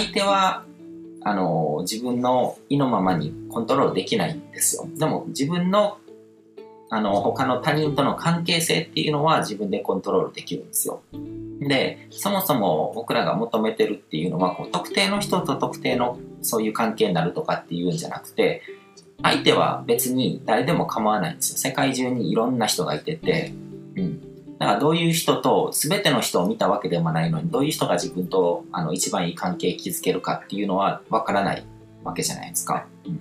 相手は、あの、自分の意のままにコントロールできないんですよ。でも自分の、あの、他の他人との関係性っていうのは自分でコントロールできるんですよ。で、そもそも僕らが求めてるっていうのは、こう特定の人と特定のそういう関係になるとかっていうんじゃなくて、相手は別に誰でも構わないんですよ。世界中にいろんな人がいてて、うん。だからどういう人と、全ての人を見たわけでもないのに、どういう人が自分とあの一番いい関係を築けるかっていうのはわからないわけじゃないですか。うん。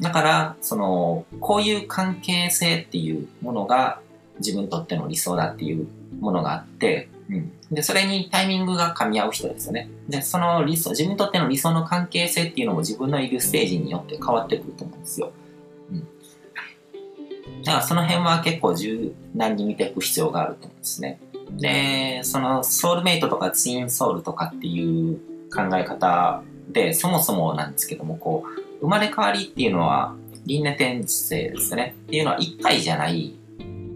だから、その、こういう関係性っていうものが自分にとっての理想だっていうものがあって、うん。で、それにタイミングが噛み合う人ですよね。で、その理想、自分にとっての理想の関係性っていうのも自分のいるステージによって変わってくると思うんですよ。うん。だからその辺は結構柔軟に見ていく必要があると思うんですね。で、そのソウルメイトとかツインソウルとかっていう考え方で、そもそもなんですけども、こう、生まれ変わりっていうのは輪廻転生ですね。っていうのは一回じゃない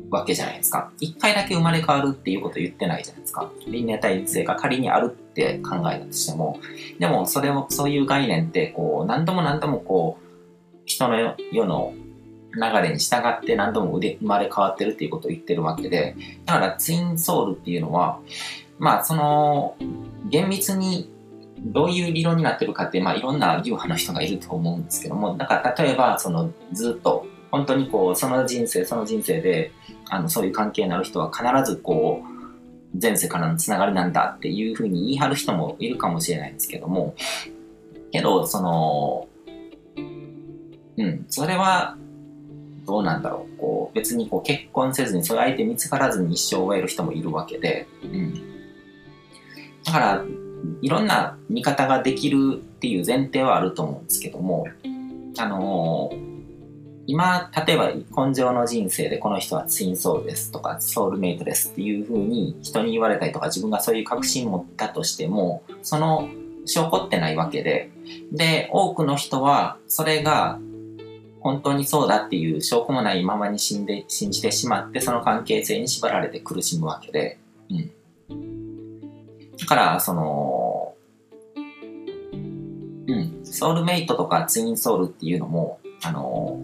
わけじゃないですか。一回だけ生まれ変わるっていうこと言ってないじゃないですか。輪廻体制が仮にあるって考えたとしても、でもそれも、そういう概念って、こう、何度も何度もこう、人の世の流れに従って何度も生まれ変わってるっていうことを言ってるわけで、だからツインソウルっていうのは、まあその、厳密にどういう理論になってるかって、まあいろんな流派の人がいると思うんですけども、だから例えば、そのずっと本当にこう、その人生、その人生で、あの、そういう関係になる人は必ずこう、前世からのつながりなんだっていうふうに言い張る人もいるかもしれないんですけども、けど、その、うん、それは、どうなんだろう。こう、別にこう結婚せずに、そういう相手見つからずに一生を終える人もいるわけで、うん。だから、いろんな見方ができるっていう前提はあると思うんですけども、あのー今、例えば根性の人生でこの人はツインソウルですとかソウルメイトですっていうふうに人に言われたりとか自分がそういう確信を持ったとしても、その証拠ってないわけで、で、多くの人はそれが本当にそうだっていう証拠もないままに死んで、信じてしまってその関係性に縛られて苦しむわけで、うん。だから、その、うん、ソウルメイトとかツインソウルっていうのも、あの、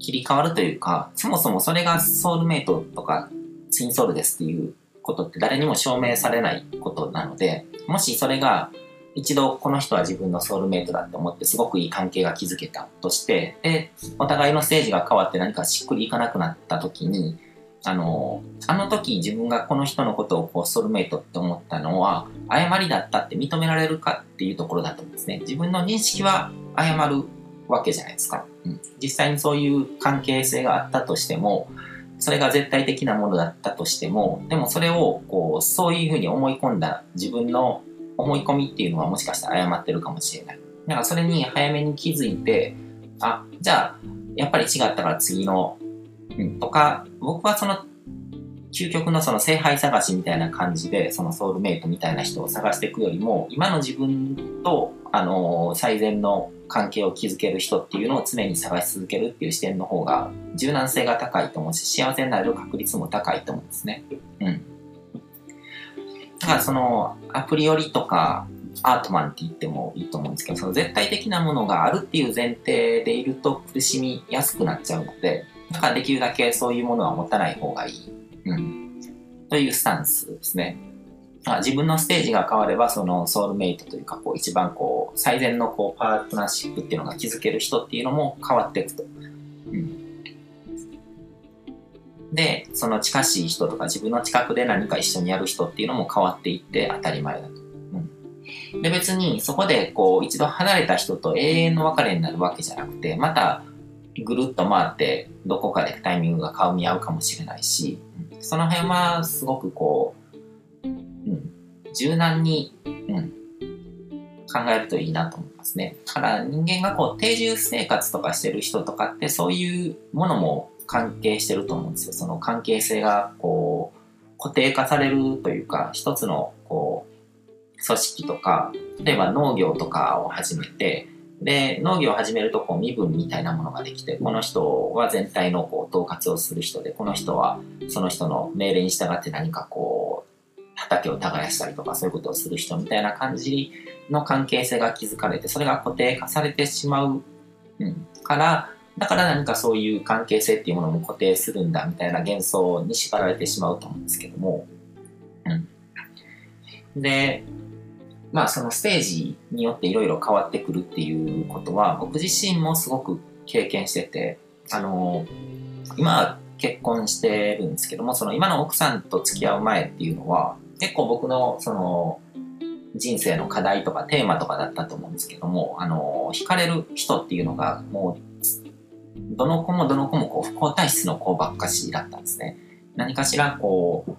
切り替わるというか、そもそもそれがソウルメイトとかツインソウルですっていうことって誰にも証明されないことなので、もしそれが一度この人は自分のソウルメイトだって思ってすごくいい関係が築けたとして、で、お互いのステージが変わって何かしっくりいかなくなった時に、あの、あの時自分がこの人のことをこうソウルメイトって思ったのは誤りだったって認められるかっていうところだと思うんですね。自分の認識は誤るわけじゃないですか。うん、実際にそういう関係性があったとしても、それが絶対的なものだったとしても、でもそれをこう、そういうふうに思い込んだ自分の思い込みっていうのはもしかしたら誤ってるかもしれない。だからそれに早めに気づいて、あ、じゃあ、やっぱり違ったから次の、うん、とか、僕はその、究極のその聖杯探しみたいな感じで、そのソウルメイトみたいな人を探していくよりも、今の自分と、あの最善の関係を築ける人っていうのを常に探し続けるっていう視点の方が柔軟性が高いと思うし幸せになれる確率も高いと思うんですね。うん。だからそのアプリよりとかアートマンって言ってもいいと思うんですけどその絶対的なものがあるっていう前提でいると苦しみやすくなっちゃうのでだからできるだけそういうものは持たない方がいい。うん。というスタンスですね。自分のステージが変われば、そのソウルメイトというか、こう一番こう、最善のこうパートナーシップっていうのが築ける人っていうのも変わっていくと。で、その近しい人とか自分の近くで何か一緒にやる人っていうのも変わっていって当たり前だと。うん。で、別にそこでこう一度離れた人と永遠の別れになるわけじゃなくて、またぐるっと回ってどこかでタイミングが顔見合うかもしれないし、その辺はすごくこう、うん柔軟に、うん、考えるといいなと思いますね。だから人間がこう定住生活とかしてる人とかってそういうものも関係してると思うんですよ。その関係性がこう固定化されるというか一つのこう組織とか例えば農業とかを始めてで農業を始めるとこう身分みたいなものができてこの人は全体のこう統括をする人でこの人はその人の命令に従って何かこう畑を耕したりとかそういうことをする人みたいな感じの関係性が築かれてそれが固定化されてしまう、うん、からだから何かそういう関係性っていうものも固定するんだみたいな幻想に縛られてしまうと思うんですけども、うん、でまあそのステージによっていろいろ変わってくるっていうことは僕自身もすごく経験しててあの今結婚してるんですけどもその今の奥さんと付き合う前っていうのは結構僕のその人生の課題とかテーマとかだったと思うんですけどもあの惹かれる人っていうのがもうどの子もどの子もこう不幸体質の子ばっかしだったんですね。何かしらこう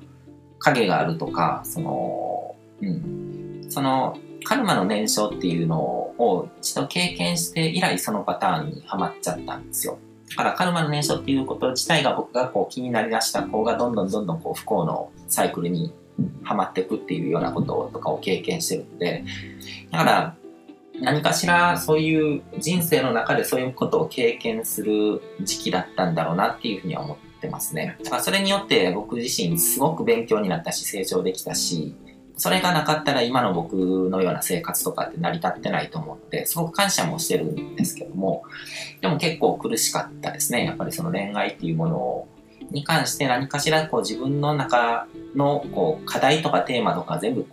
影があるとかそのうんそのカルマの燃焼っていうのを一度経験して以来そのパターンにはまっちゃったんですよ。だからカルマの燃焼っていうこと自体が僕がこう気になりだした子がどんどんどんどんこう不幸のサイクルにはまっていくっていうようなこととかを経験してるんで、だから何かしらそういう人生の中でそういうことを経験する時期だったんだろうなっていうふうには思ってますね。だからそれによって僕自身すごく勉強になったし成長できたし、それがなかったら今の僕のような生活とかって成り立ってないと思って、すごく感謝もしてるんですけども、でも結構苦しかったですね。やっぱりその恋愛っていうものをに関して何かしらこう自分の中のこう課題とかテーマとか全部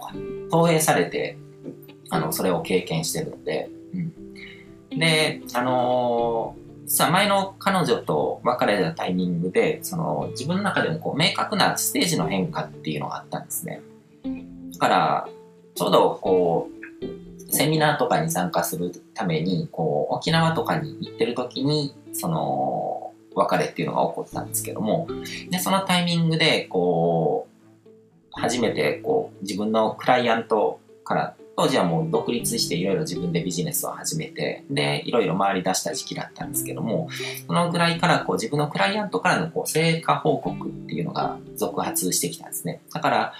投影されて、あの、それを経験してるんで、うん。で、あのー、さ前の彼女と別れたタイミングで、その自分の中でもこう明確なステージの変化っていうのがあったんですね。だから、ちょうどこう、セミナーとかに参加するために、こう、沖縄とかに行ってる時に、その、別れっていうのが起こったんですけども、で、そのタイミングで、こう、初めて、こう、自分のクライアントから当時はもう独立していろいろ自分でビジネスを始めて、で、いろいろ回り出した時期だったんですけども、そのぐらいからこう自分のクライアントからのこう成果報告っていうのが続発してきたんですね。だから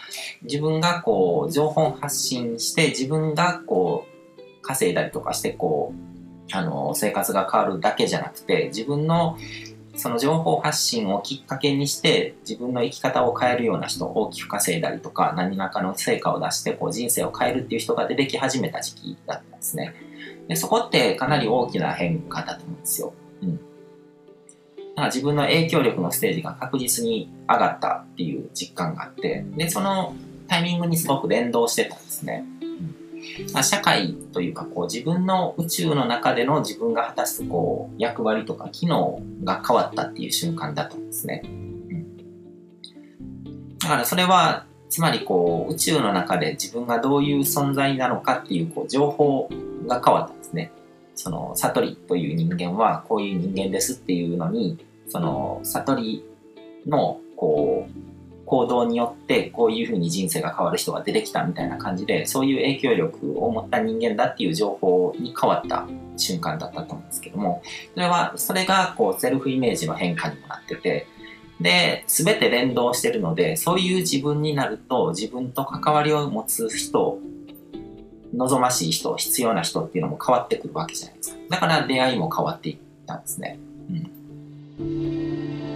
自分がこう情報発信して自分がこう稼いだりとかしてこう、あの、生活が変わるだけじゃなくて、自分のその情報発信をきっかけにして自分の生き方を変えるような人を大きく稼いだりとか何らかの成果を出してこう人生を変えるっていう人が出てき始めた時期だったんですね。でそこってかなり大きな変化だと思うんですよ。うん。だから自分の影響力のステージが確実に上がったっていう実感があって、で、そのタイミングにすごく連動してたんですね。まあ、社会というかこう自分の宇宙の中での自分が果たすこう役割とか機能が変わったっていう瞬間だと思うんですね。うん、だからそれはつまりこう宇宙の中で自分がどういう存在なのかっていうこう情報が変わったんですね。その悟りという人間はこういう人間ですっていうのにその悟りのこう行動によってこういうふうに人生が変わる人が出てきたみたいな感じでそういう影響力を持った人間だっていう情報に変わった瞬間だったと思うんですけどもそれはそれがこうセルフイメージの変化にもなっててで全て連動してるのでそういう自分になると自分と関わりを持つ人望ましい人必要な人っていうのも変わってくるわけじゃないですかだから出会いも変わっていったんですね。うん